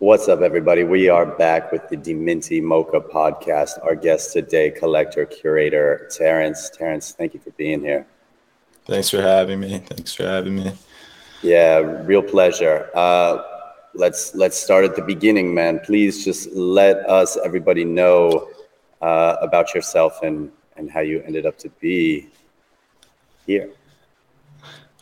What's up, everybody? We are back with the DMINTI MoCA podcast. Our guest today, collector curator Terence. Terence, thank you for being here. Thanks for having me. Thanks for having me. Yeah, real pleasure. Uh, let's let's start at the beginning, man. Please just let us, everybody, know uh, about yourself and and how you ended up to be here.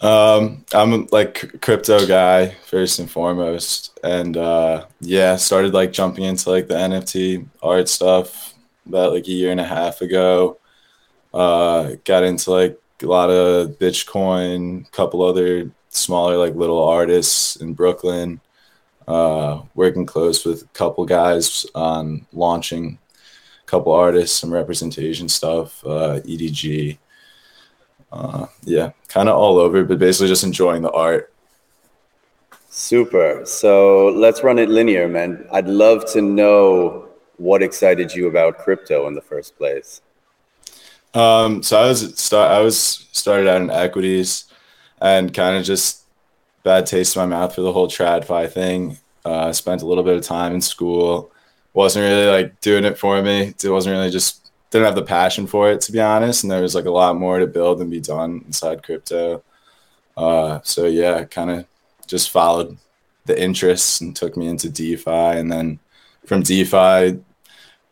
Um, I'm like crypto guy first and foremost, and uh, yeah, started like jumping into like the NFT art stuff about like a year and a half ago. Uh, got into like a lot of Bitchcoin, couple other smaller like little artists in Brooklyn. Uh, working close with a couple guys on launching a couple artists, some representation stuff, uh, EDG uh, yeah, kind of all over, but basically just enjoying the art. Super. So let's run it linear, man. I'd love to know what excited you about crypto in the first place. Um, so I was start I was started out in equities, and kind of just bad taste in my mouth for the whole TradFi thing. Uh, spent a little bit of time in school, wasn't really like doing it for me. It wasn't really just didn't have the passion for it to be honest, and there was like a lot more to build and be done inside crypto. Uh, so yeah, kind of just followed the interests and took me into DeFi, and then from DeFi,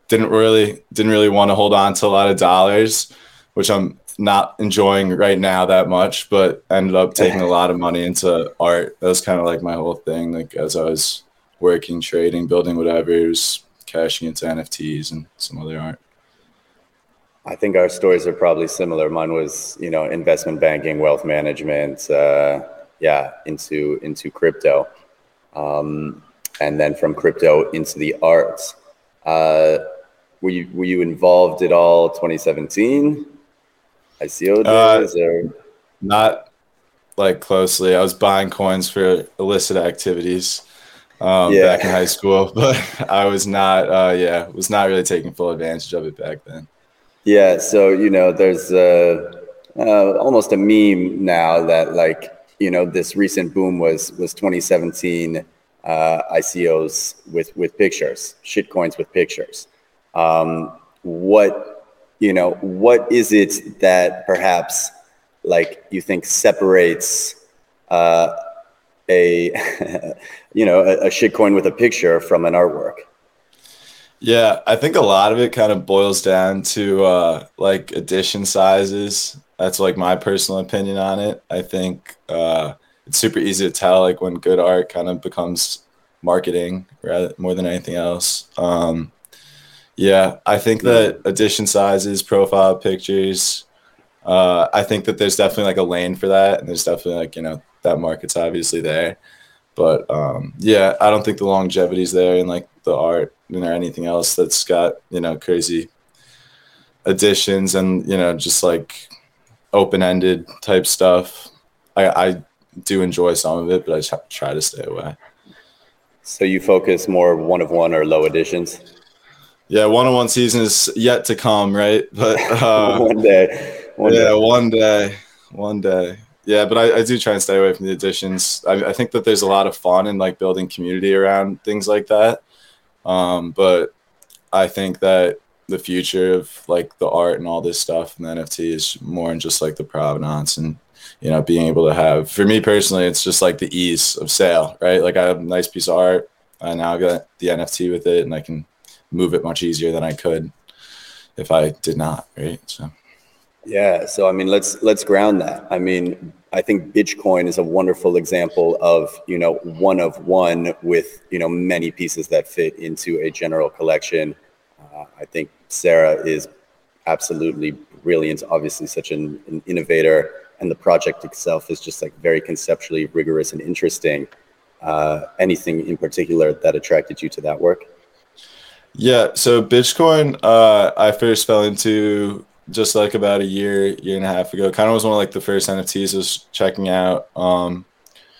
didn't really didn't really want to hold on to a lot of dollars, which I'm not enjoying right now that much, but ended up taking a lot of money into art. That was kind of like my whole thing. Like as I was working, trading, building whatever, it was cashing into NFTs and some other art. I think our stories are probably similar. Mine was, you know, investment banking, wealth management, uh, yeah, into into crypto, um, and then from crypto into the arts. Uh, were you were you involved at all? 2017 ICO uh, days uh, or not like closely. I was buying coins for illicit activities um, yeah. back in high school, but I was not. Uh, yeah, was not really taking full advantage of it back then. Yeah, so you know, there's uh, uh, almost a meme now that like you know this recent boom was was 2017 uh, ICOs with with pictures, shitcoins with pictures. Um, what you know, what is it that perhaps like you think separates uh, a you know a, a shitcoin with a picture from an artwork? Yeah, I think a lot of it kind of boils down to uh, like edition sizes. That's like my personal opinion on it. I think uh, it's super easy to tell like when good art kind of becomes marketing rather more than anything else. Um, yeah, I think that edition sizes, profile pictures. Uh, I think that there's definitely like a lane for that, and there's definitely like you know that market's obviously there. But um, yeah, I don't think the longevity's there in like the art or anything else that's got you know crazy additions and you know just like open-ended type stuff. I, I do enjoy some of it, but I just try to stay away. So you focus more one of one or low editions? Yeah, one on one season is yet to come, right? But uh, one day, one yeah, day. one day, one day. Yeah, but I, I, do try and stay away from the additions. I, I, think that there's a lot of fun in like building community around things like that. Um, but I think that the future of like the art and all this stuff and the NFT is more than just like the provenance and you know being able to have. For me personally, it's just like the ease of sale, right? Like I have a nice piece of art, and now I got the NFT with it, and I can move it much easier than I could if I did not, right? So. Yeah, so I mean, let's let's ground that. I mean, I think Bitchcoin is a wonderful example of you know one of one with you know many pieces that fit into a general collection. Uh, I think Sarah is absolutely brilliant. Obviously, such an, an, innovator, and the project itself is just like very conceptually rigorous and interesting. Uh, anything in particular that attracted you to that work? Yeah, so Bitchcoin, uh, I first fell into just like about a year, year and a half ago. Kind of was one of like the first NFTs I was checking out. Um,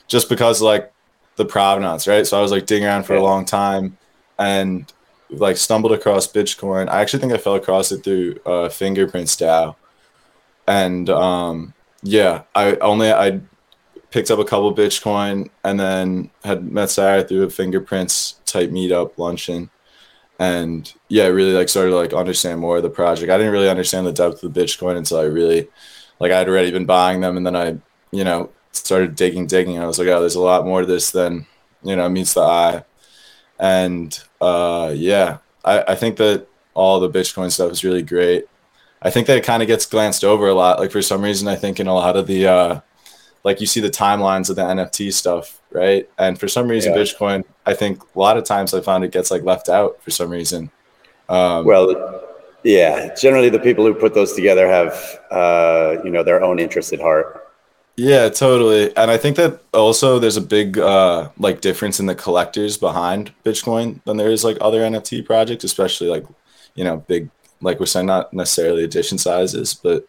just because like the provenance, right? So I was like digging around for a long time and like stumbled across Bitchcoin. I actually think I fell across it through uh, Fingerprints DAO. And um, yeah, I only I picked up a couple Bitchcoin and then had met Sarah through a fingerprints type meetup luncheon. And yeah, really like started to like understand more of the project. I didn't really understand the depth of the Bitchcoin until I really like I had already been buying them and then I, you know, started digging, digging. I was like, oh, there's a lot more to this than, you know, meets the eye. And uh yeah, I, I think that all the Bitchcoin stuff is really great. I think that it kind of gets glanced over a lot. Like for some reason, I think in a lot of the uh, like you see the timelines of the NFT stuff, right? And for some reason, yeah. Bitchcoin, I think a lot of times I found it gets like left out for some reason. Um, well, yeah, generally the people who put those together have uh, you know their own interest at heart. Yeah, totally. And I think that also there's a big uh, like difference in the collectors behind Bitchcoin than there is like other NFT projects, especially like you know big like we're saying, not necessarily edition sizes, but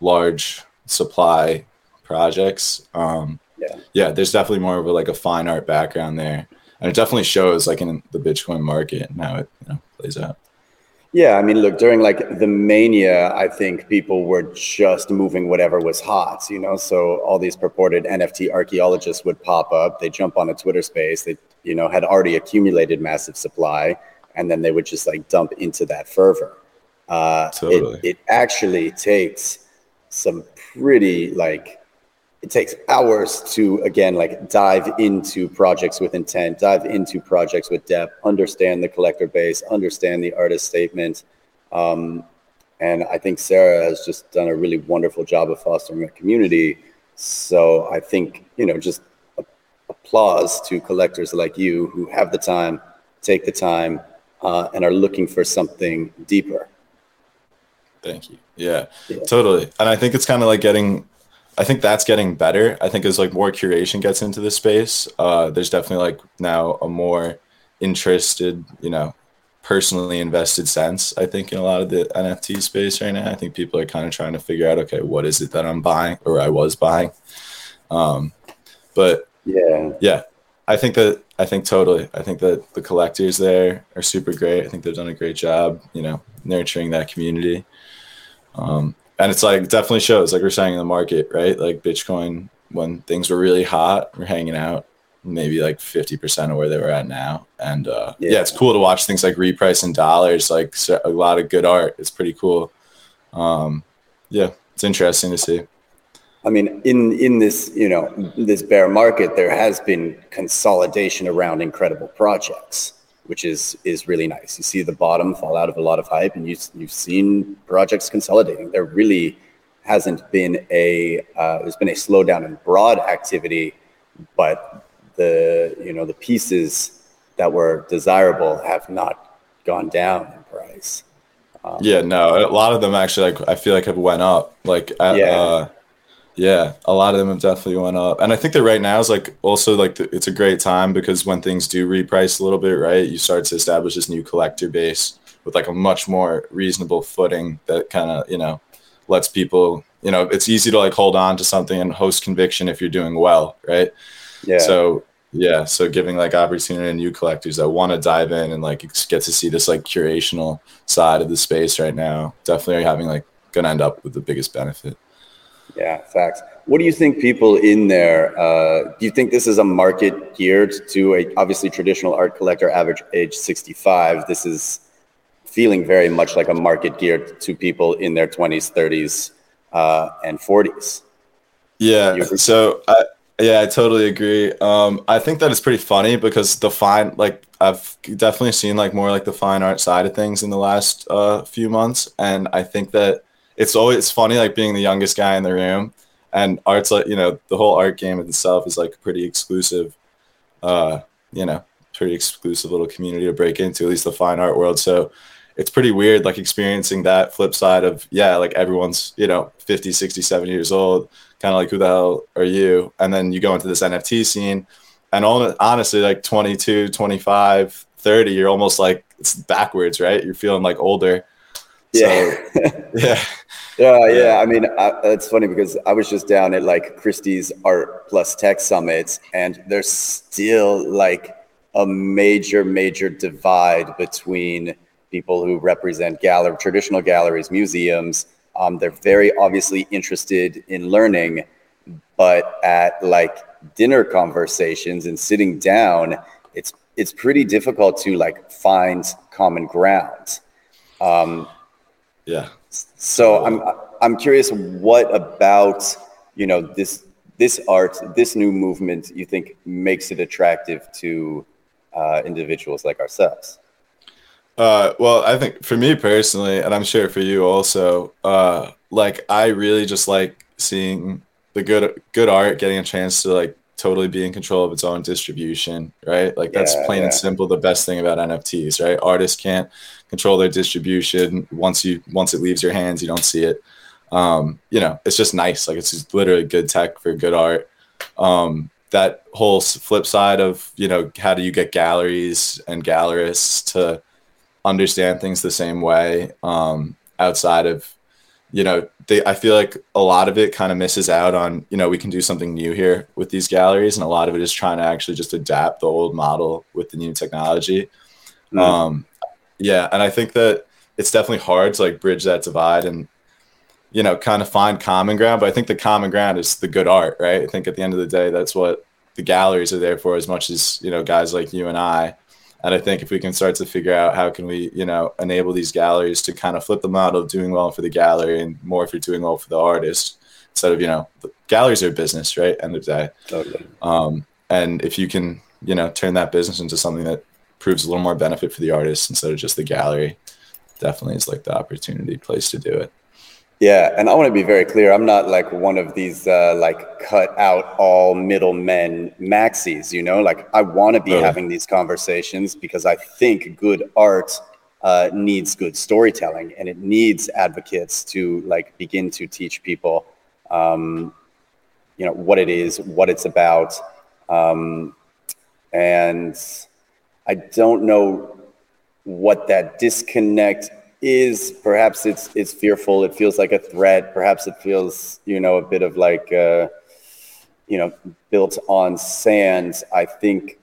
large supply projects. Um, yeah, yeah, there's definitely more of a like a fine art background there, and it definitely shows like in the Bitchcoin market and how it you know plays out. Yeah, I mean, look, during like the mania, I think people were just moving whatever was hot, you know. So all these purported NFT archaeologists would pop up. They jump on a Twitter space. They, you know, had already accumulated massive supply, and then they would just like dump into that fervor. Uh, totally. it, it actually takes some pretty like it takes hours to again like dive into projects with intent dive into projects with depth understand the collector base understand the artist statement um, and i think sarah has just done a really wonderful job of fostering a community so i think you know just applause to collectors like you who have the time take the time uh, and are looking for something deeper Thank you. Yeah, yeah. totally. And I think it's kind of like getting, I think that's getting better. I think as like more curation gets into the space, uh, there's definitely like now a more interested, you know, personally invested sense. I think in a lot of the NFT space right now, I think people are kind of trying to figure out, okay, what is it that I'm buying or I was buying. Um, but yeah, yeah, I think that I think totally. I think that the collectors there are super great. I think they've done a great job, you know, nurturing that community. Um, and it's like definitely shows, like we're saying in the market, right? Like Bitchcoin, when things were really hot, we're hanging out maybe like 50% of where they were at now. And uh, yeah. yeah. it's cool to watch things like reprice in dollars, like a lot of good art. It's pretty cool. Um, yeah, it's interesting to see. I mean, in in this you know this bear market, there has been consolidation around incredible projects which is is really nice. You see the bottom fall out of a lot of hype, and you you've seen projects consolidating. There really hasn't been a uh, there's been a slowdown in broad activity, but the you know the pieces that were desirable have not gone down in price. Um, yeah, no, a lot of them actually like I feel like have went up. Like yeah. Uh, yeah, a lot of them have definitely went up, and I think that right now is like also like the, it's a great time because when things do reprice a little bit, right, you start to establish this new collector base with like a much more reasonable footing that kind of you know lets people you know it's easy to like hold on to something and host conviction if you're doing well, right? Yeah. So yeah, so giving like opportunity to new collectors that want to dive in and like get to see this like curational side of the space right now, definitely having like gonna end up with the biggest benefit. Yeah, facts. What do you think people in there, uh, do you think this is a market geared to a obviously traditional art collector, average age 65? This is feeling very much like a market geared to people in their 20s, 30s, uh, and 40s. Yeah. So, I, yeah, I totally agree. Um, I think that it's pretty funny because the fine, like, I've definitely seen like more like the fine art side of things in the last uh, few months, and I think that it's always funny like being the youngest guy in the room and art's like you know the whole art game itself is like pretty exclusive uh you know pretty exclusive little community to break into at least the fine art world. So it's pretty weird like experiencing that flip side of yeah like everyone's you know 50 60 70 years old kind of like who the hell are you? And then you go into this nft scene and all, honestly like 22 25 30 you're almost like it's backwards right? You're feeling like older yeah. So, yeah. Yeah, yeah. I mean, I, it's funny because I was just down at like Christie's Art Plus Tech Summit, and there's still like a major, major divide between people who represent gallery, traditional galleries, museums. Um, they're very obviously interested in learning, but at like dinner conversations and sitting down, it's it's pretty difficult to like find common ground. Um, yeah. So I'm I'm curious, what about you know this this art, this new movement, you think makes it attractive to uh, individuals like ourselves? Uh, well, I think for me personally, and I'm sure for you also, uh, like I really just like seeing the good good art getting a chance to like totally be in control of its own distribution, right? Like that's yeah, plain yeah. and simple the best thing about NFTs, right? Artists can't control their distribution. Once you once it leaves your hands, you don't see it. Um, you know, it's just nice. Like it's just literally good tech for good art. Um, that whole flip side of you know how do you get galleries and gallerists to understand things the same way um, outside of you know they i feel like a lot of it kind of misses out on you know we can do something new here with these galleries and a lot of it is trying to actually just adapt the old model with the new technology mm. um yeah and i think that it's definitely hard to like bridge that divide and you know kind of find common ground but i think the common ground is the good art right i think at the end of the day that's what the galleries are there for as much as you know guys like you and i and I think if we can start to figure out how can we, you know, enable these galleries to kind of flip the model of doing well for the gallery and more if you're doing well for the artist, instead of, you know, galleries are business, right? End of day. Totally. Um, and if you can, you know, turn that business into something that proves a little more benefit for the artist instead of just the gallery, definitely is like the opportunity place to do it. Yeah, and I want to be very clear. I'm not like one of these uh, like cut out all middlemen maxis. You know, like I want to be having these conversations because I think good art uh, needs good storytelling and it needs advocates to like begin to teach people, um, you know, what it is, what it's about, um, and I don't know what that disconnect is. Perhaps it's it's fearful. It feels like a threat. Perhaps it feels you know a bit of like uh, you know built on sand. I think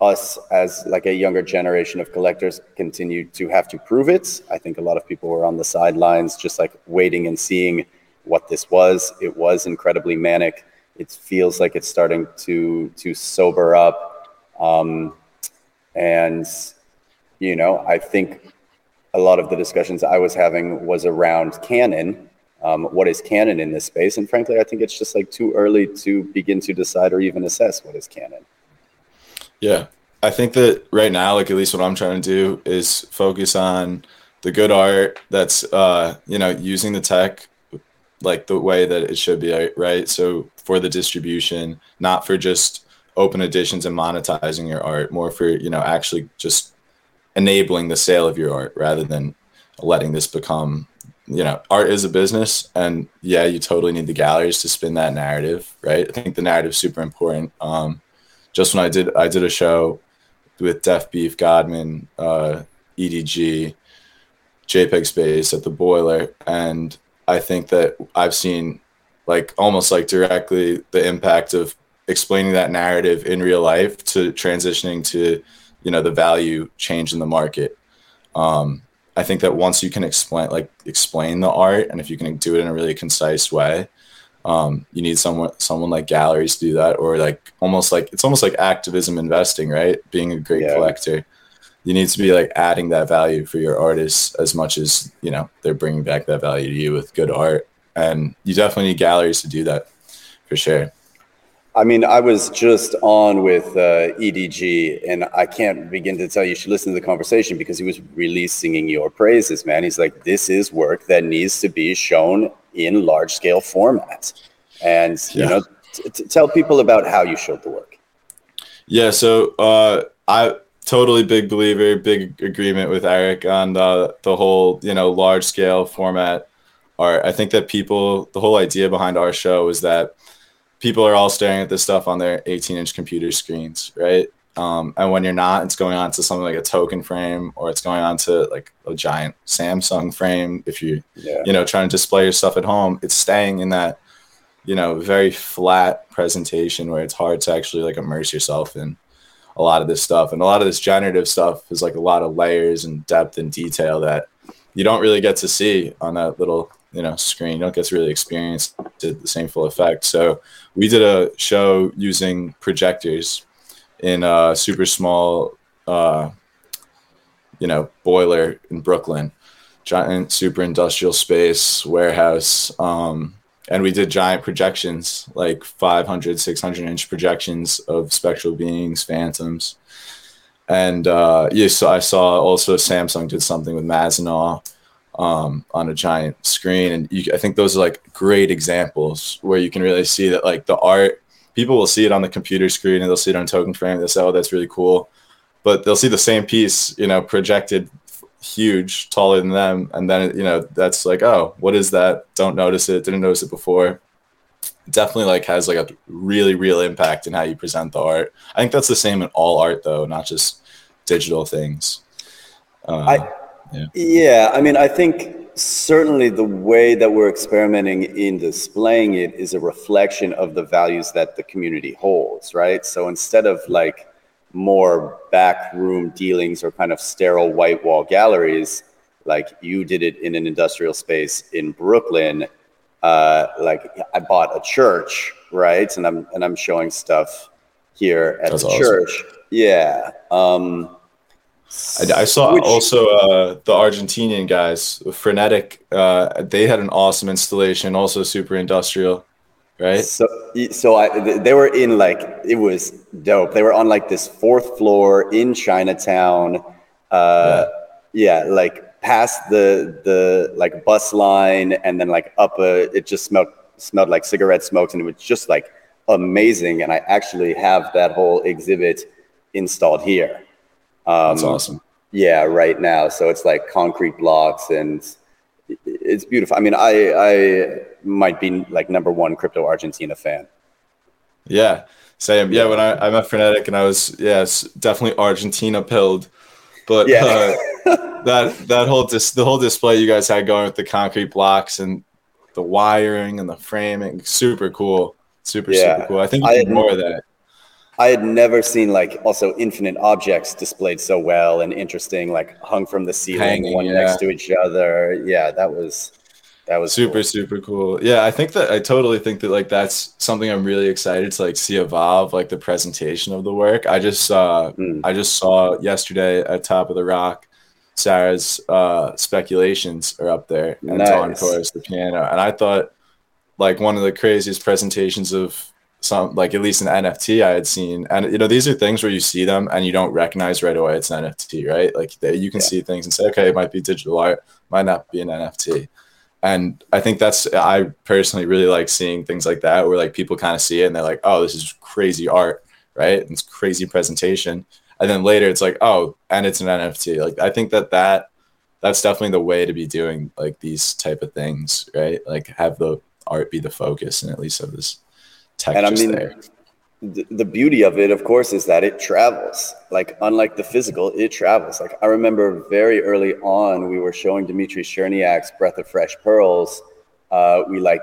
us as like a younger generation of collectors continue to have to prove it. I think a lot of people were on the sidelines just like waiting and seeing what this was. It was incredibly manic. It feels like it's starting to to sober up. Um, and you know i think a lot of the discussions I was having was around canon. Um, what is canon in this space? And frankly, I think it's just like too early to begin to decide or even assess what is canon. Yeah, I think that right now, like at least what I'm trying to do is focus on the good art that's uh, you know using the tech like the way that it should be, right? So for the distribution, not for just open editions and monetizing your art, more for you know actually just enabling the sale of your art rather than letting this become you know art is a business and yeah you totally need the galleries to spin that narrative right? I think the narrative is super important. Um, just when i did i did a show with def beef godman uh, edg jpeg space at the boiler. And i think that i've seen like almost like directly the impact of explaining that narrative in real life to transitioning to you know the value change in the market. Um, i think that once you can explain like explain the art and if you can do it in a really concise way um, you need someone someone like galleries to do that or like almost like it's almost like activism investing right? Being a great yeah. collector. You need to be like adding that value for your artists as much as you know they're bringing back that value to you with good art. And you definitely need galleries to do that for sure I mean, I was just on with uh, EDG, and I can't begin to tell you. You should listen to the conversation because he was really singing your praises, man. He's like, "This is work that needs to be shown in large scale format," and yeah. you know, t- t- tell people about how you showed the work. Yeah, so uh, I totally big believer, big agreement with Eric on the the whole you know large scale format art. I think that people, the whole idea behind our show is that people are all staring at this stuff on their 18 inch computer screens, right? Um, and when you're not, it's going on to something like a token frame or it's going on to like a giant Samsung frame. If you, yeah. you know, trying to display your stuff at home, it's staying in that, you know, very flat presentation where it's hard to actually like immerse yourself in a lot of this stuff. And a lot of this generative stuff is like a lot of layers and depth and detail that you don't really get to see on that little you know screen. You don't get to really experience the same full effect. So we did a show using projectors in a super small, uh, you know, boiler in Brooklyn, giant super industrial space warehouse. Um, and we did giant projections, like 500, 600 inch projections of spectral beings, phantoms. And uh, yeah, so I saw also Samsung did something with Mazenod um, on a giant screen, and you, I think those are like great examples where you can really see that like the art. People will see it on the computer screen and they'll see it on token frame. They'll say, "Oh, that's really cool," but they'll see the same piece, you know, projected huge, taller than them, and then you know that's like, "Oh, what is that?" Don't notice it. Didn't notice it before. Definitely like has like a really real impact in how you present the art. I think that's the same in all art though, not just digital things. Uh, I yeah. yeah, I mean, I think certainly the way that we're experimenting in displaying it is a reflection of the values that the community holds, right? So instead of like more backroom dealings or kind of sterile white wall galleries, like you did it in an industrial space in Brooklyn, uh, like I bought a church, right? And I'm and I'm showing stuff here at That's the awesome. church. Yeah. Um, I, I saw Which, also uh, the Argentinian guys, Frenetic. Uh, they had an awesome installation, also super industrial, right? So, so I, they were in like it was dope. They were on like this fourth floor in Chinatown. Uh, yeah. yeah, like past the the like bus line, and then like up a. It just smelled smelled like cigarette smokes, and it was just like amazing. And I actually have that whole exhibit installed here. Um, That's awesome. Yeah, right now. So it's like concrete blocks and it's beautiful. I mean, I I might be like number one crypto Argentina fan. Yeah, same. Yeah, when I, I met Frenetic and I was yes definitely Argentina pilled, but yeah. uh, that that whole dis- the whole display you guys had going with the concrete blocks and the wiring and the framing super cool, super yeah. super cool. I think you I more of that. I had never seen like also infinite objects displayed so well and interesting, like hung from the ceiling, Hanging, one yeah. next to each other. Yeah, that was that was super cool. super cool. Yeah, I think that I totally think that like that's something I'm really excited to like see evolve, like the presentation of the work. I just saw mm. I just saw yesterday at Top of the Rock. Sarah's uh, speculations are up there, and nice. Encore the piano, and I thought like one of the craziest presentations of some like at least an NFT I had seen, and you know these are things where you see them and you don't recognize right away it's an NFT, right? Like they, you can yeah. see things and say, okay, it might be digital art, might not be an NFT, and I think that's I personally really like seeing things like that where like people kind of see it and they're like, oh, this is crazy art, right? And it's crazy presentation, and then later it's like, oh, and it's an NFT. Like I think that that that's definitely the way to be doing like these type of things, right? Like have the art be the focus and at least have this and I mean, there. The, the beauty of it, of course, is that it travels. Like unlike the physical, it travels. Like I remember very early on, we were showing Dmitri Cherniak's Breath of Fresh Pearls. Uh, we like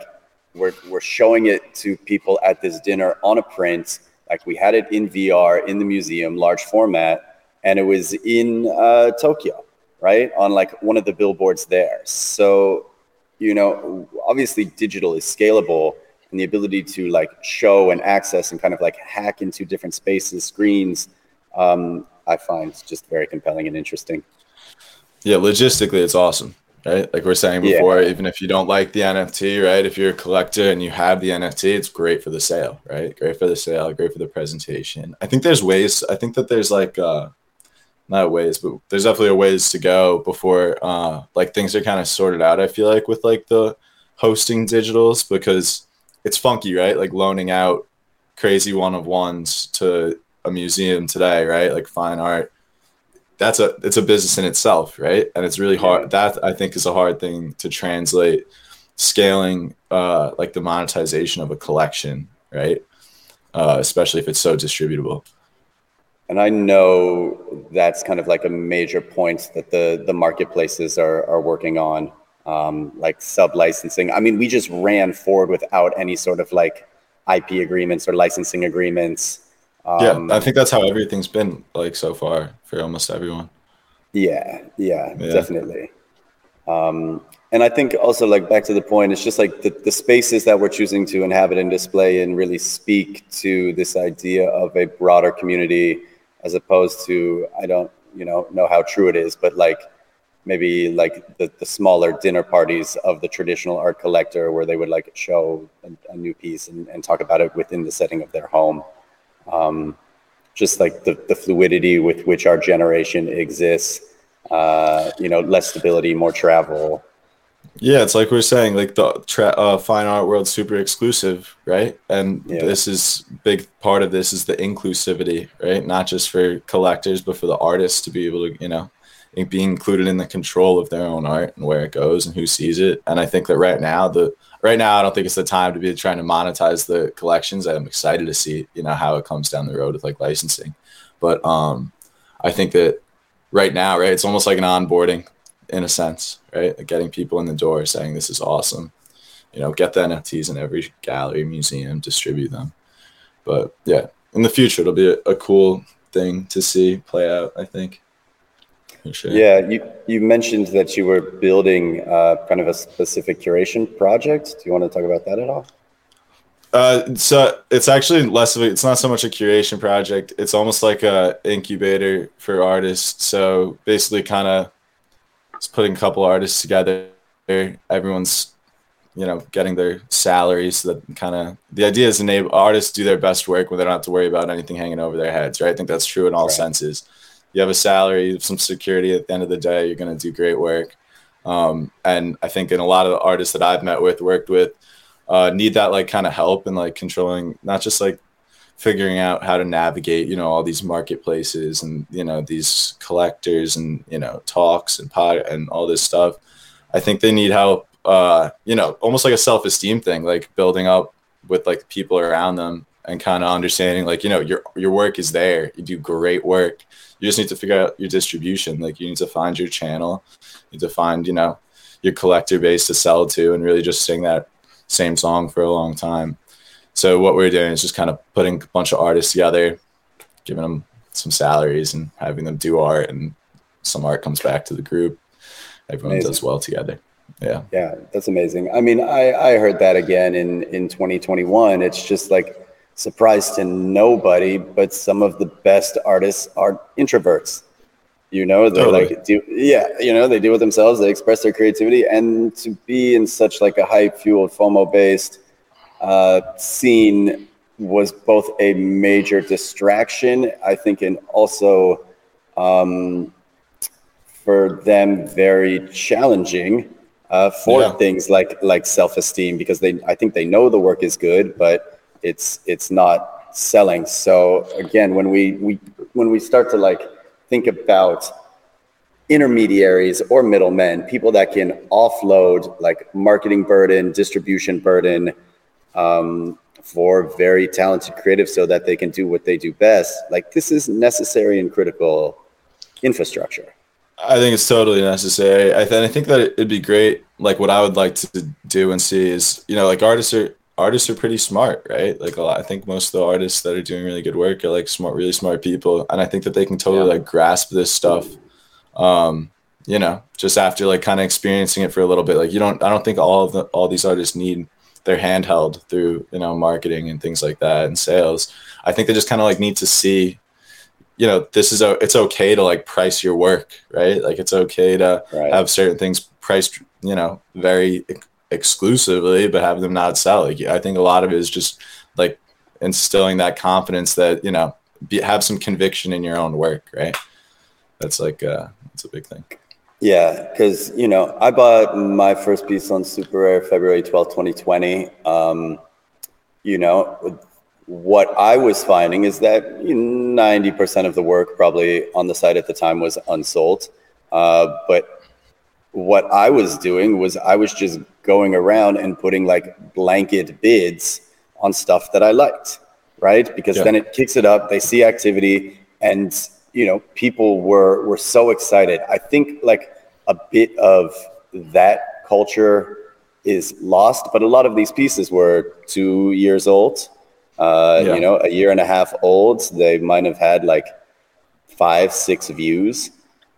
we're, we're showing it to people at this dinner on a print. Like we had it in VR in the museum, large format, and it was in uh, Tokyo, right? On like one of the billboards there. So, you know, obviously digital is scalable, and the ability to like show and access and kind of like hack into different spaces, screens, um, I find just very compelling and interesting. Yeah, logistically, it's awesome, right? Like we're saying before, yeah. even if you don't like the NFT, right? If you're a collector and you have the NFT, it's great for the sale, right? Great for the sale, great for the presentation. I think there's ways. I think that there's like. uh not ways, but there's definitely a ways to go before uh like things are kind of sorted out. I feel like with like the hosting digitals because it's funky, right? Like loaning out crazy one of ones to a museum today, right? Like fine art. That's a it's a business in itself, right? And it's really hard. That I think is a hard thing to translate scaling uh like the monetization of a collection, right? Uh, especially if it's so distributable. And I know that's kind of like a major point that the the marketplaces are are working on um, like sub licensing. I mean, we just ran forward without any sort of like IP agreements or licensing agreements. Um, yeah, I think that's how everything's been like so far for almost everyone. Yeah, yeah, yeah. definitely. Um, and I think also like back to the point, it's just like the, the spaces that we're choosing to inhabit and display and really speak to this idea of a broader community as opposed to I don't you know know how true it is, but like maybe like the, the smaller dinner parties of the traditional art collector where they would like show a, a new piece and, and, talk about it within the setting of their home. Um, just like the, the fluidity with which our generation exists, uh, you know, less stability, more travel, yeah, it's like we are saying, like the tra- uh, fine art world's super exclusive, right? And yeah. this is big part of this is the inclusivity, right? Not just for collectors, but for the artists to be able to, you know, be included in the control of their own art and where it goes and who sees it. And I think that right now, the right now, I don't think it's the time to be trying to monetize the collections. I'm excited to see, you know, how it comes down the road with like licensing. But um, I think that right now, right, it's almost like an onboarding in a sense, right? Like getting people in the door saying this is awesome. You know, get the NFTs in every gallery, museum, distribute them. But yeah, in the future, it'll be a, a cool thing to see play out. I think. Sure. Yeah, you you mentioned that you were building uh, kind of a specific curation project. Do you want to talk about that at all? Uh, so it's actually less of a, it's not so much a curation project. It's almost like a incubator for artists. So basically, kind of it's putting a couple artists together. Everyone's, you know, getting their salaries. So that kind of the idea is enable artists do their best work when they don't have to worry about anything hanging over their heads. Right? I think that's true in all right. senses. You have a salary, you have some security. At the end of the day, you're going to do great work. Um, and I think in a lot of the artists that I've met with, worked with, uh, need that like kind of help and like controlling not just like figuring out how to navigate you know all these marketplaces and you know these collectors and you know talks and pod and all this stuff i think they need help uh you know almost like a self-esteem thing like building up with like people around them and kind of understanding like you know your your work is there you do great work you just need to figure out your distribution like you need to find your channel you need to find you know your collector base to sell to and really just sing that same song for a long time so what we're doing is just kind of putting a bunch of artists together, giving them some salaries and having them do art, and some art comes back to the group. Everyone amazing. does well together. Yeah. Yeah, that's amazing. I mean, I I heard that again in in 2021. It's just like surprise to nobody, but some of the best artists are introverts. You know, they're totally. like, do, yeah, you know, they deal with themselves, they express their creativity, and to be in such like a hype fueled, FOMO based uh, scene was both a major distraction, I think, and also um, for them very challenging uh, for yeah. things like like self esteem because they I think they know the work is good, but it's it's not selling. So again, when we we when we start to like think about intermediaries or middlemen, people that can offload like marketing burden, distribution burden, um, for very talented creatives so that they can do what they do best. Like this is necessary and critical infrastructure. I think it's totally necessary. I, th- I think that it'd be great. Like what I would like to do and see is, you know, like artists are artists are pretty smart, right? Like a lot. I think most of the artists that are doing really good work are like smart, really smart people, and I think that they can totally yeah. like grasp this stuff. Um, you know, just after like kind of experiencing it for a little bit. Like you don't, I don't think all of the all these artists need they're handheld through you know marketing and things like that and sales i think they just kind of like need to see you know this is a it's okay to like price your work right like it's okay to right. have certain things priced you know very exclusively but have them not sell like i think a lot of it is just like instilling that confidence that you know be, have some conviction in your own work right that's like uh that's a big thing yeah, because you know, I bought my first piece on SuperRare February 12, 2020. Um, you know, what I was finding is that 90% of the work probably on the site at the time was unsold. Uh, but what I was doing was I was just going around and putting like blanket bids on stuff that I liked, right? Because yeah. then it kicks it up, they see activity, and you know, people were were so excited. I think like a bit of that culture is lost, but a lot of these pieces were two years old, uh, yeah. you know, a year and a half old. They might have had like five, six views.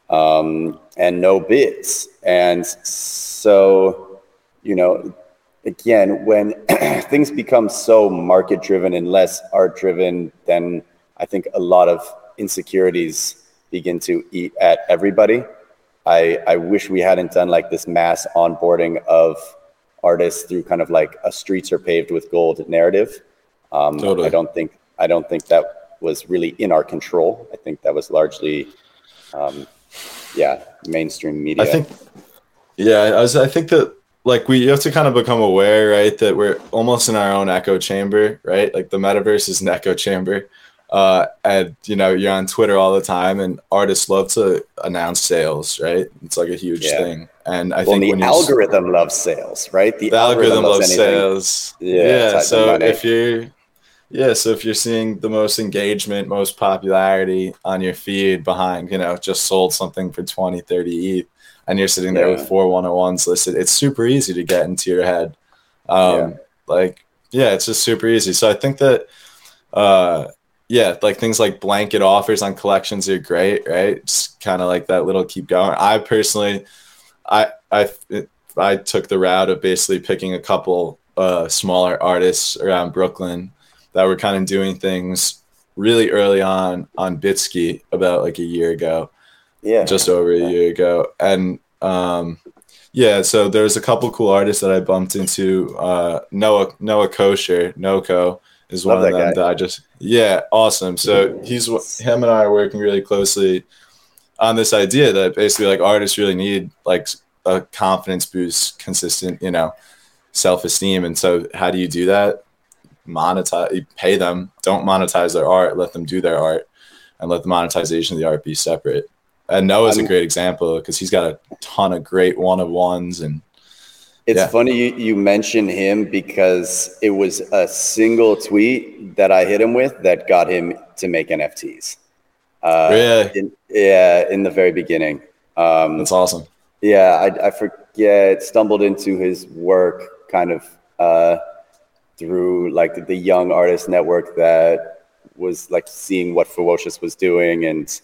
Um, and no bids. And so, you know, again, when things become so market driven and less art driven, then I think a lot of insecurities begin to eat at everybody. I, I wish we hadn't done like this mass onboarding of artists through kind of like a streets are paved with gold narrative. Um, totally. I don't think I don't think that was really in our control. I think that was largely, um, yeah, mainstream media. I think, yeah, I, was, I think that like we have to kind of become aware, right, that we're almost in our own echo chamber, right? Like the metaverse is an echo chamber. Uh, and you know, you're on Twitter all the time, and artists love to announce sales, right? It's like a huge yeah. thing. And I well, think the algorithm loves sales, right? The, the algorithm, algorithm, loves, loves sales. Yeah. yeah so if you're yeah, so if you're seeing the most engagement, most popularity on your feed behind, you know, just sold something for 20, 30 ETH, and you're sitting there yeah. with four one on ones listed, it's super easy to get into your head. Um, yeah. Like, yeah, it's just super easy. So I think that, uh, yeah, like things like blanket offers on collections are great, right? Just kind of like that little keep going. I personally, I I I took the route of basically picking a couple uh, smaller artists around Brooklyn that were kind of doing things really early on on Bitski about like a year ago. Yeah. Just over a year ago. And um yeah, so there's a couple cool artists that I bumped into. Uh Noah Noah Kosher, Noko is Love one of them guy. that I just yeah, awesome. So he's him and I are working really closely on this idea that basically like artists really need like a confidence boost, consistent, you know, self-esteem. And so how do you do that? Monetize, pay them, don't monetize their art, let them do their art, and let the monetization of the art be separate. And Noah's I mean, a great example because he's got a ton of great one of ones and. It's yeah. funny you, you mention him because it was a single tweet that I hit him with that got him to make NFTs. Uh, really? In, yeah, in the very beginning. Um, That's awesome. Yeah, I, I forget, stumbled into his work kind of uh, through like the young artist network that was like seeing what Ferocious was doing and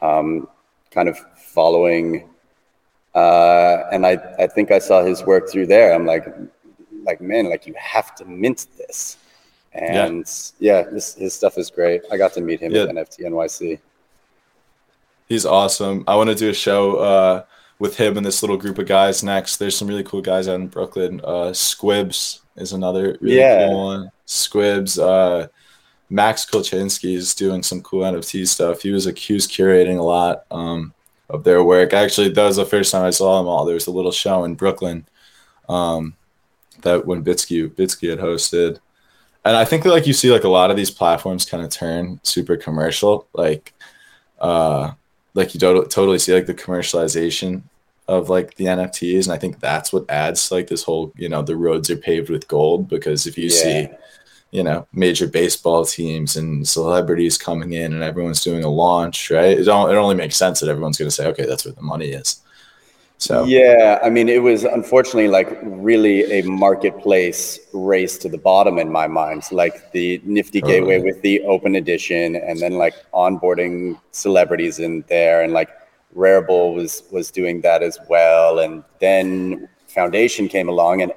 um, kind of following. Uh, and I, I think I saw his work through there. I'm like, like man, like you have to mint this. And yeah, yeah his, his stuff is great. I got to meet him yeah. at NFT NYC. He's awesome. I want to do a show uh, with him and this little group of guys next. There's some really cool guys out in Brooklyn. Uh, Squibs is another really yeah. cool one. Squibs, uh, Max Kolchinsky is doing some cool NFT stuff. He was accused curating a lot um, of their work. Actually, that was the first time I saw them all. There was a little show in Brooklyn um, that when Bitski Bitski had hosted, and I think that like you see like a lot of these platforms kind of turn super commercial, like uh, like you don't totally see like the commercialization of like the NFTs, and I think that's what adds like this whole you know the roads are paved with gold because if you yeah. see you know major baseball teams and celebrities coming in and everyone's doing a launch, right? It don't it only makes sense that everyone's going to say, okay, that's where the money is. So yeah, I mean, it was unfortunately like really a marketplace race to the bottom in my mind. Like the Nifty totally. Gateway with the open edition, and then like onboarding celebrities in there, and like Rarible was was doing that as well, and then Foundation came along and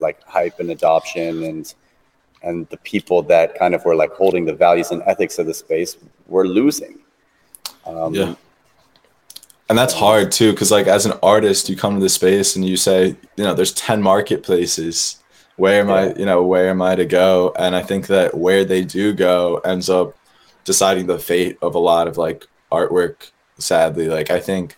like hype and adoption and and the people that kind of were like holding the values and ethics of the space were losing. Um, yeah. And that's hard too, because like as an artist, you come to the space and you say, you know, there's 10 marketplaces. Where am yeah. I, you know, where am I to go? And I think that where they do go ends up deciding the fate of a lot of like artwork sadly like i think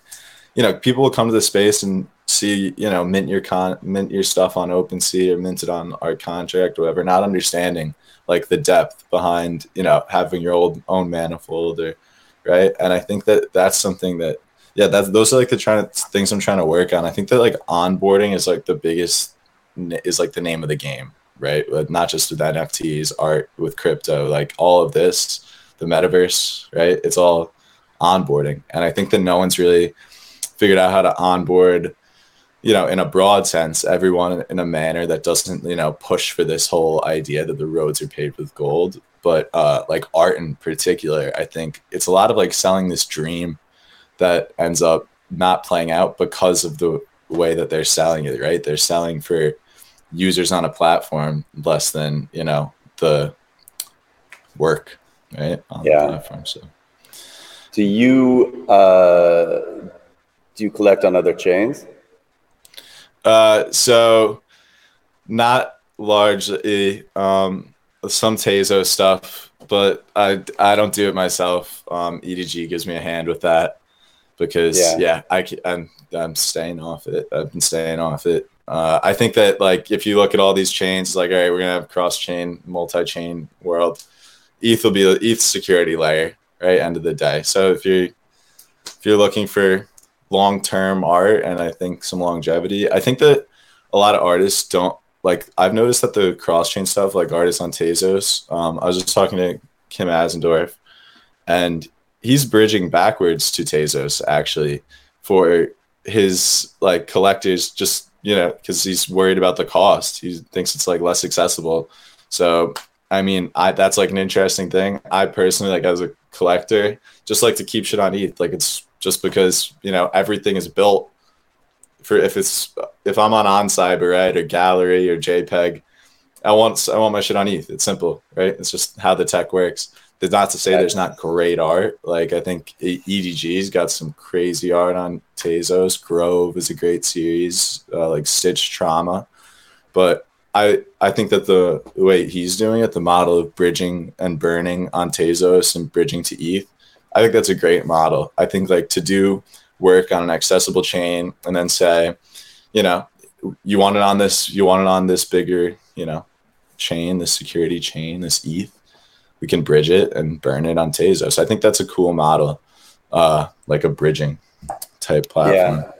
you know people will come to the space and see you know mint your con mint your stuff on OpenSea or mint it on art contract or whatever not understanding like the depth behind you know having your old own manifold or right and i think that that's something that yeah that those are like the trying things i'm trying to work on i think that like onboarding is like the biggest is like the name of the game right but not just with nfts art with crypto like all of this the metaverse, right? It's all onboarding. And I think that no one's really figured out how to onboard, you know, in a broad sense, everyone in a manner that doesn't, you know, push for this whole idea that the roads are paved with gold. But uh, like art in particular, I think it's a lot of like selling this dream that ends up not playing out because of the way that they're selling it. Right? They're selling for users on a platform less than you know the work right on yeah. the platform. So, do you uh, do you collect on other chains? Uh, so not largely. Um, some Tezos stuff, but I I don't do it myself. Um, EDG gives me a hand with that because yeah, yeah I I'm I'm staying off it. I've been staying off it. Uh, I think that like if you look at all these chains, it's like all right, we're gonna have cross chain, multi chain world. ETH will be the ETH security layer, right? End of the day. So if you if you're looking for long term art and I think some longevity, I think that a lot of artists don't like I've noticed that the cross chain stuff, like artists on Tezos, um, I was just talking to Kim Asendorf, and he's bridging backwards to Tezos actually for his like collectors, just you know, because he's worried about the cost. He thinks it's like less accessible. So I mean, I that's like an interesting thing. I personally like as a collector, just like to keep shit on ETH. Like it's just because you know everything is built for if it's if I'm on OnCyber right or Gallery or JPEG, I want I want my shit on ETH. It's simple, right? It's just how the tech works. That's not to say there's not great art. Like I think EDG's got some crazy art on Tezos. Grove is a great series, uh, like Stitch Trauma, but I I think that the, the way he's doing it, the model of bridging and burning on Tezos and bridging to ETH, I think that's a great model. I think like to do work on an accessible chain and then say, you know, you want it on this, you want it on this bigger, you know, chain, this security chain, this ETH. We can bridge it and burn it on Tezos. So I think that's a cool model, uh, like a bridging type platform. Yeah,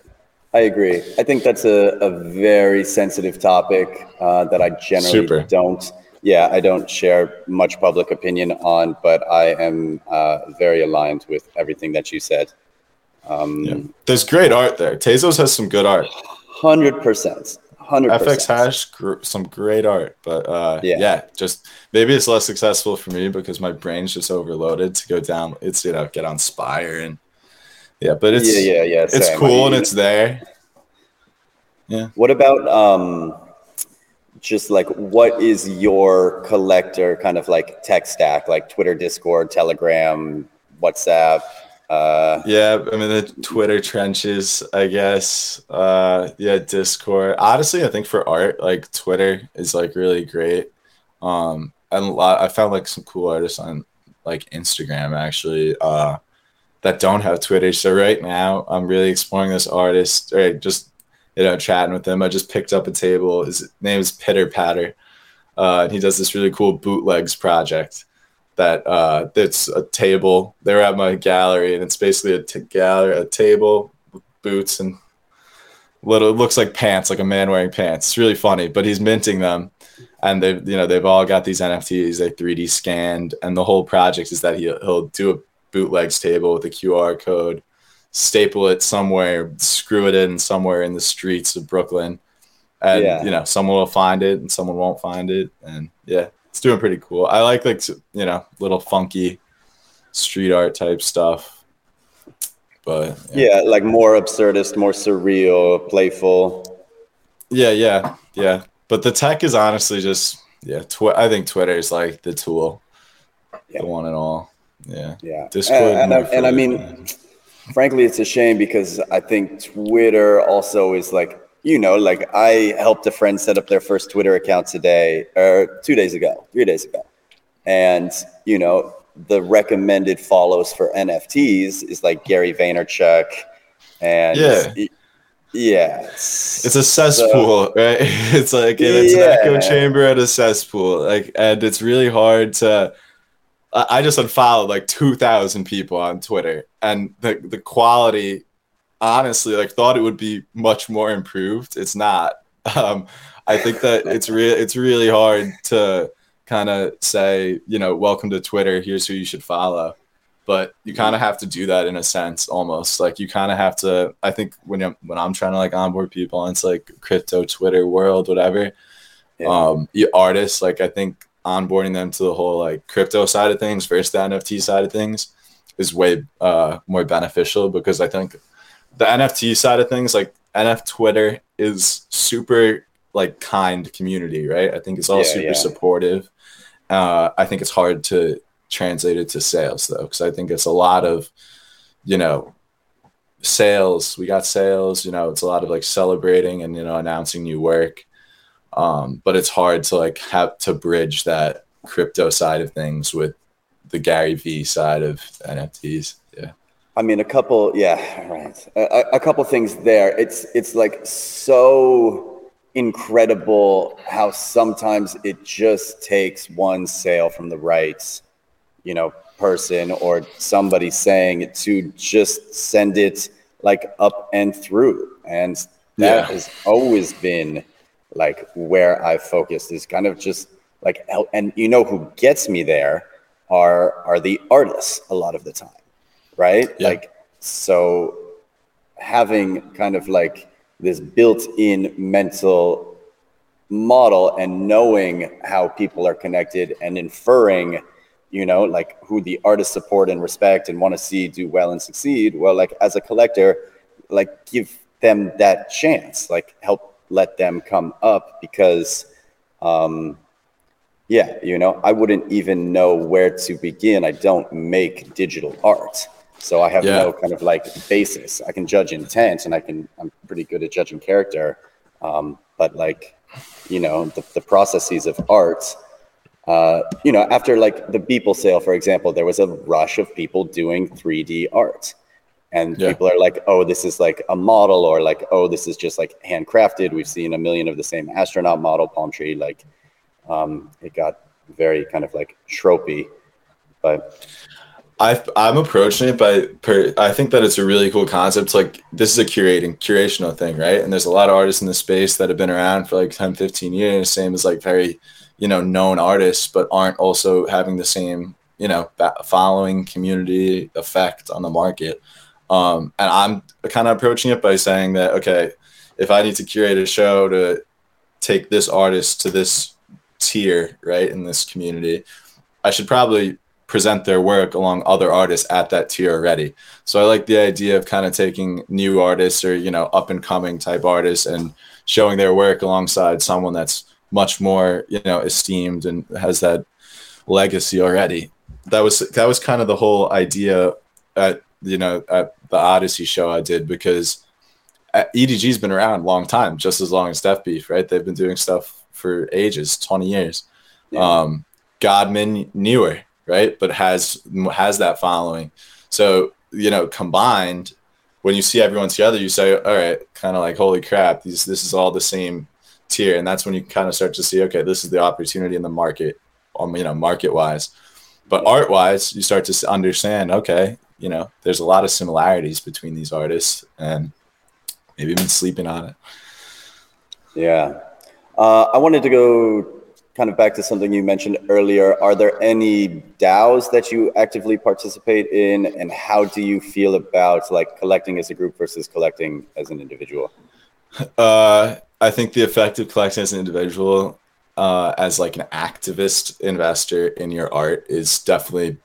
I agree. I think that's a, a very sensitive topic uh, that I generally Super. don't. Yeah, I don't share much public opinion on, but I am uh, very aligned with everything that you said. Um, yeah. There's great art there. Tezos has some good art. Hundred percent. Hundred. FX Hash gr- some great art, but uh, yeah. yeah, just maybe it's less successful for me because my brain's just overloaded to go down. It's you know get on Spire and yeah, but it's yeah yeah yeah. It's same. cool I mean, and it's there. Yeah. What about um, just like what is your collector kind of like tech stack, like Twitter, Discord, Telegram, WhatsApp? Uh, yeah, I mean the Twitter trenches, I guess. Uh, yeah, Discord. Honestly, I think for art, like Twitter is like really great. Um, and a lot, I found like some cool artists on like Instagram actually. Uh, that don't have Twitter. So right now, I'm really exploring this artist, or just you know, chatting with him. I just picked up a table. His name is Pitter Patter. Uh, and he does this really cool bootlegs project that uh, it's a table. They're at my gallery, and it's basically a t- gallery, a table with boots and little. It looks like pants, like a man wearing pants. It's really funny, but he's minting them, and they've you know they've all got these NFTs. They 3D scanned, and the whole project is that he he'll do a bootlegs table with a QR code, staple it somewhere, screw it in somewhere in the streets of Brooklyn, and yeah. you know someone will find it and someone won't find it, and yeah, it's doing pretty cool. I like like you know little funky street art type stuff. But yeah. yeah, like more absurdist, more surreal, playful. Yeah, yeah, yeah. But the tech is honestly just yeah. Tw- I think Twitter is like the tool, yeah. the one and all. Yeah, yeah. Discord and, and, I, and I mean, frankly, it's a shame because I think Twitter also is like you know, like I helped a friend set up their first Twitter account today or two days ago, three days ago. And, you know, the recommended follows for NFTs is like Gary Vaynerchuk. And yeah, yeah, it's a cesspool, so, right? It's like it's yeah. an echo chamber at a cesspool. Like, and it's really hard to. I just unfollowed like two thousand people on Twitter, and the the quality honestly like thought it would be much more improved. It's not. Um, I think that it's real. It's really hard to kind of say, you know, welcome to Twitter. Here's who you should follow. But you kind of have to do that in a sense, almost like you kind of have to. I think when I'm, when I'm trying to like onboard people, and it's like crypto Twitter world, whatever. Yeah. Um, artists like I think onboarding them to the whole like crypto side of things versus the NFT side of things is way uh, more beneficial because I think the NFT side of things, like NF Twitter, is super like kind community, right? I think it's all yeah, super yeah. supportive. Uh, I think it's hard to translate it to sales though, because I think it's a lot of, you know, sales. We got sales. You know, it's a lot of like celebrating and you know announcing new work. Um, but it's hard to like have to bridge that crypto side of things with the Gary V side of NFTs. I mean, a couple, yeah, right. A, a couple things there. It's it's like so incredible how sometimes it just takes one sale from the right, you know, person or somebody saying it to just send it like up and through, and that yeah. has always been like where I focused is kind of just like and you know who gets me there are are the artists a lot of the time, right? Yeah. Like so having kind of like this built-in mental model and knowing how people are connected and inferring you know like who the artists support and respect and want to see do well and succeed well like as a collector like give them that chance like help let them come up because um, yeah you know i wouldn't even know where to begin i don't make digital art so i have yeah. no kind of like basis. I can judge intent and i can i'm pretty good at judging character. Um, but like you know the, the processes of art uh, you know after like the beeple sale for example there was a rush of people doing 3d art. And yeah. people are like oh this is like a model or like oh this is just like handcrafted. We've seen a million of the same astronaut model palm tree like um, it got very kind of like tropey. But i am approaching it by per, I think that it's a really cool concept. Like this is a curating curational thing, right? And there's a lot of artists in the space that have been around for like 10, 15 years, same as like very, you know, known artists, but aren't also having the same, you know, following community effect on the market. Um, and I'm kind of approaching it by saying that, okay, if I need to curate a show to take this artist to this tier, right, in this community, I should probably present their work along other artists at that tier already. So I like the idea of kind of taking new artists or, you know, up and coming type artists and showing their work alongside someone that's much more, you know, esteemed and has that legacy already. That was that was kind of the whole idea at you know, at the Odyssey show I did because uh, EDG's been around a long time, just as long as Deafbeef, right? They've been doing stuff for ages, 20 years. Yeah. Um, Godman newer, right? But has has that following. So, you know, combined, when you see everyone together, you say, all right, kind of like, holy crap, these this is all the same tier. And that's when you kind of start to see, okay, this is the opportunity in the market, um, you know, market wise. But art wise, you start to understand, okay, you know, there's a lot of similarities between these artists, and maybe I've sleeping on it. Yeah, uh, I wanted to go kind of back to something you mentioned earlier. Are there any DAOs that you actively participate in, and how do you feel about like collecting as a group versus collecting as an individual? Uh, I think the effect of collecting as an individual, uh, as like an activist investor in your art, is definitely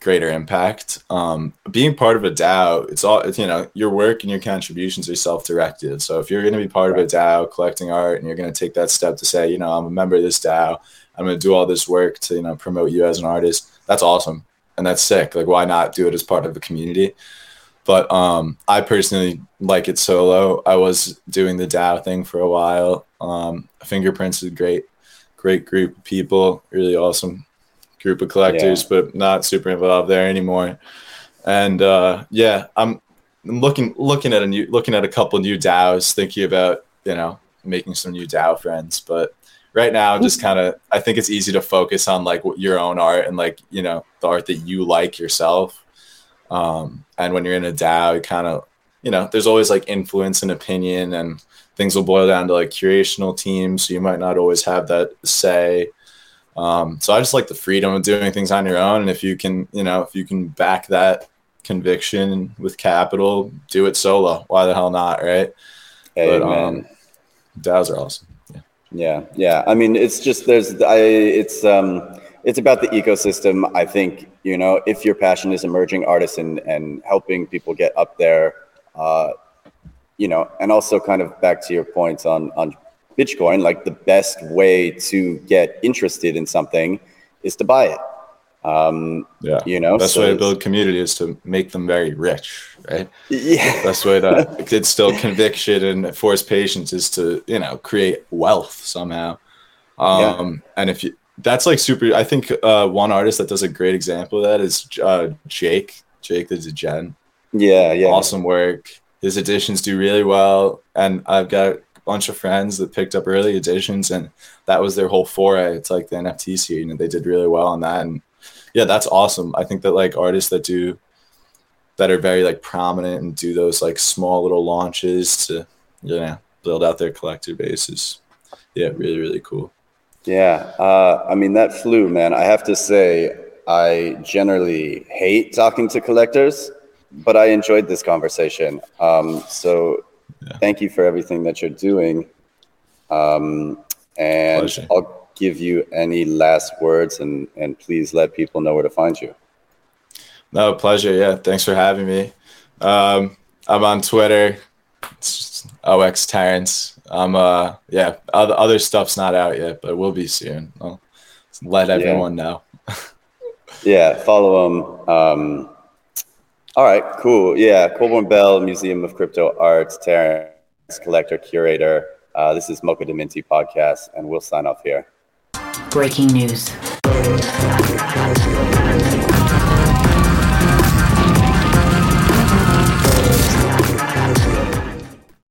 greater impact. Um, being part of a DAO, it's all it's, you know, your work and your contributions are self-directed. So if you're going to be part of a DAO collecting art and you're going to take that step to say, you know, I'm a member of this DAO, I'm going to do all this work to, you know, promote you as an artist, that's awesome. And that's sick. Like, why not do it as part of the community? But um, I personally like it solo. I was doing the DAO thing for a while. Um, Fingerprints is a great, great group of people, really awesome group of collectors, yeah. but not super involved there anymore. And uh, yeah, I'm, I'm looking looking at a new looking at a couple new DAOs, thinking about you know making some new DAO friends. But right now, just kind of I think it's easy to focus on like your own art and like you know the art that you like yourself. Um, and when you're in a DAO, you kind of you know there's always like influence and opinion and things will boil down to like curational teams so you might not always have that say um, so I just like the freedom of doing things on your own. And if you can, you know, if you can back that conviction with capital, do it solo. Why the hell not, right? Hey, but um, DAOs are awesome. Yeah. Yeah, yeah. I mean, it's just there's I it's um it's about the ecosystem. I think you know if your passion is emerging artists and and helping people get up there, uh, you know, and also kind of back to your points on on Bitcoin, like the best way to get interested in something is to buy it. Um, yeah, you know, best so way to build community is to make them very rich, right? Yeah, best way to instill conviction and force patience is to you know create wealth somehow. Um, yeah. And if you that's like super. I think uh, one artist that does a great example of that is uh, Jake. Jake the Degen. Yeah, yeah. Awesome work. His editions do really well, and I've got bunch of friends that picked up early editions, and that was their whole foray. It's like the NFT scene, and they did really well on that. And yeah, that's awesome. I think that like artists that do that are very like prominent and do those like small little launches to you know build out their collector bases. yeah really really cool. Yeah, uh, I mean that flu, man. I have to say, I generally hate talking to collectors, but I enjoyed this conversation. Um, so, yeah. thank you for everything that you're doing. Um, and Pleasure. I'll give you any last words, and and please let people know where to find you. No pleasure. Yeah, thanks for having me. Um, I'm on Twitter. It's OX Terence. I'm uh yeah, other other stuff's not out yet, but it will be soon. I'll let everyone yeah. know. yeah, follow them. Um, all right, cool. Yeah, Colborn Bell, Museum of Crypto Arts, Terence, collector, curator. Uh, this is MoCA DMINTI podcast, and we'll sign off here. Breaking news.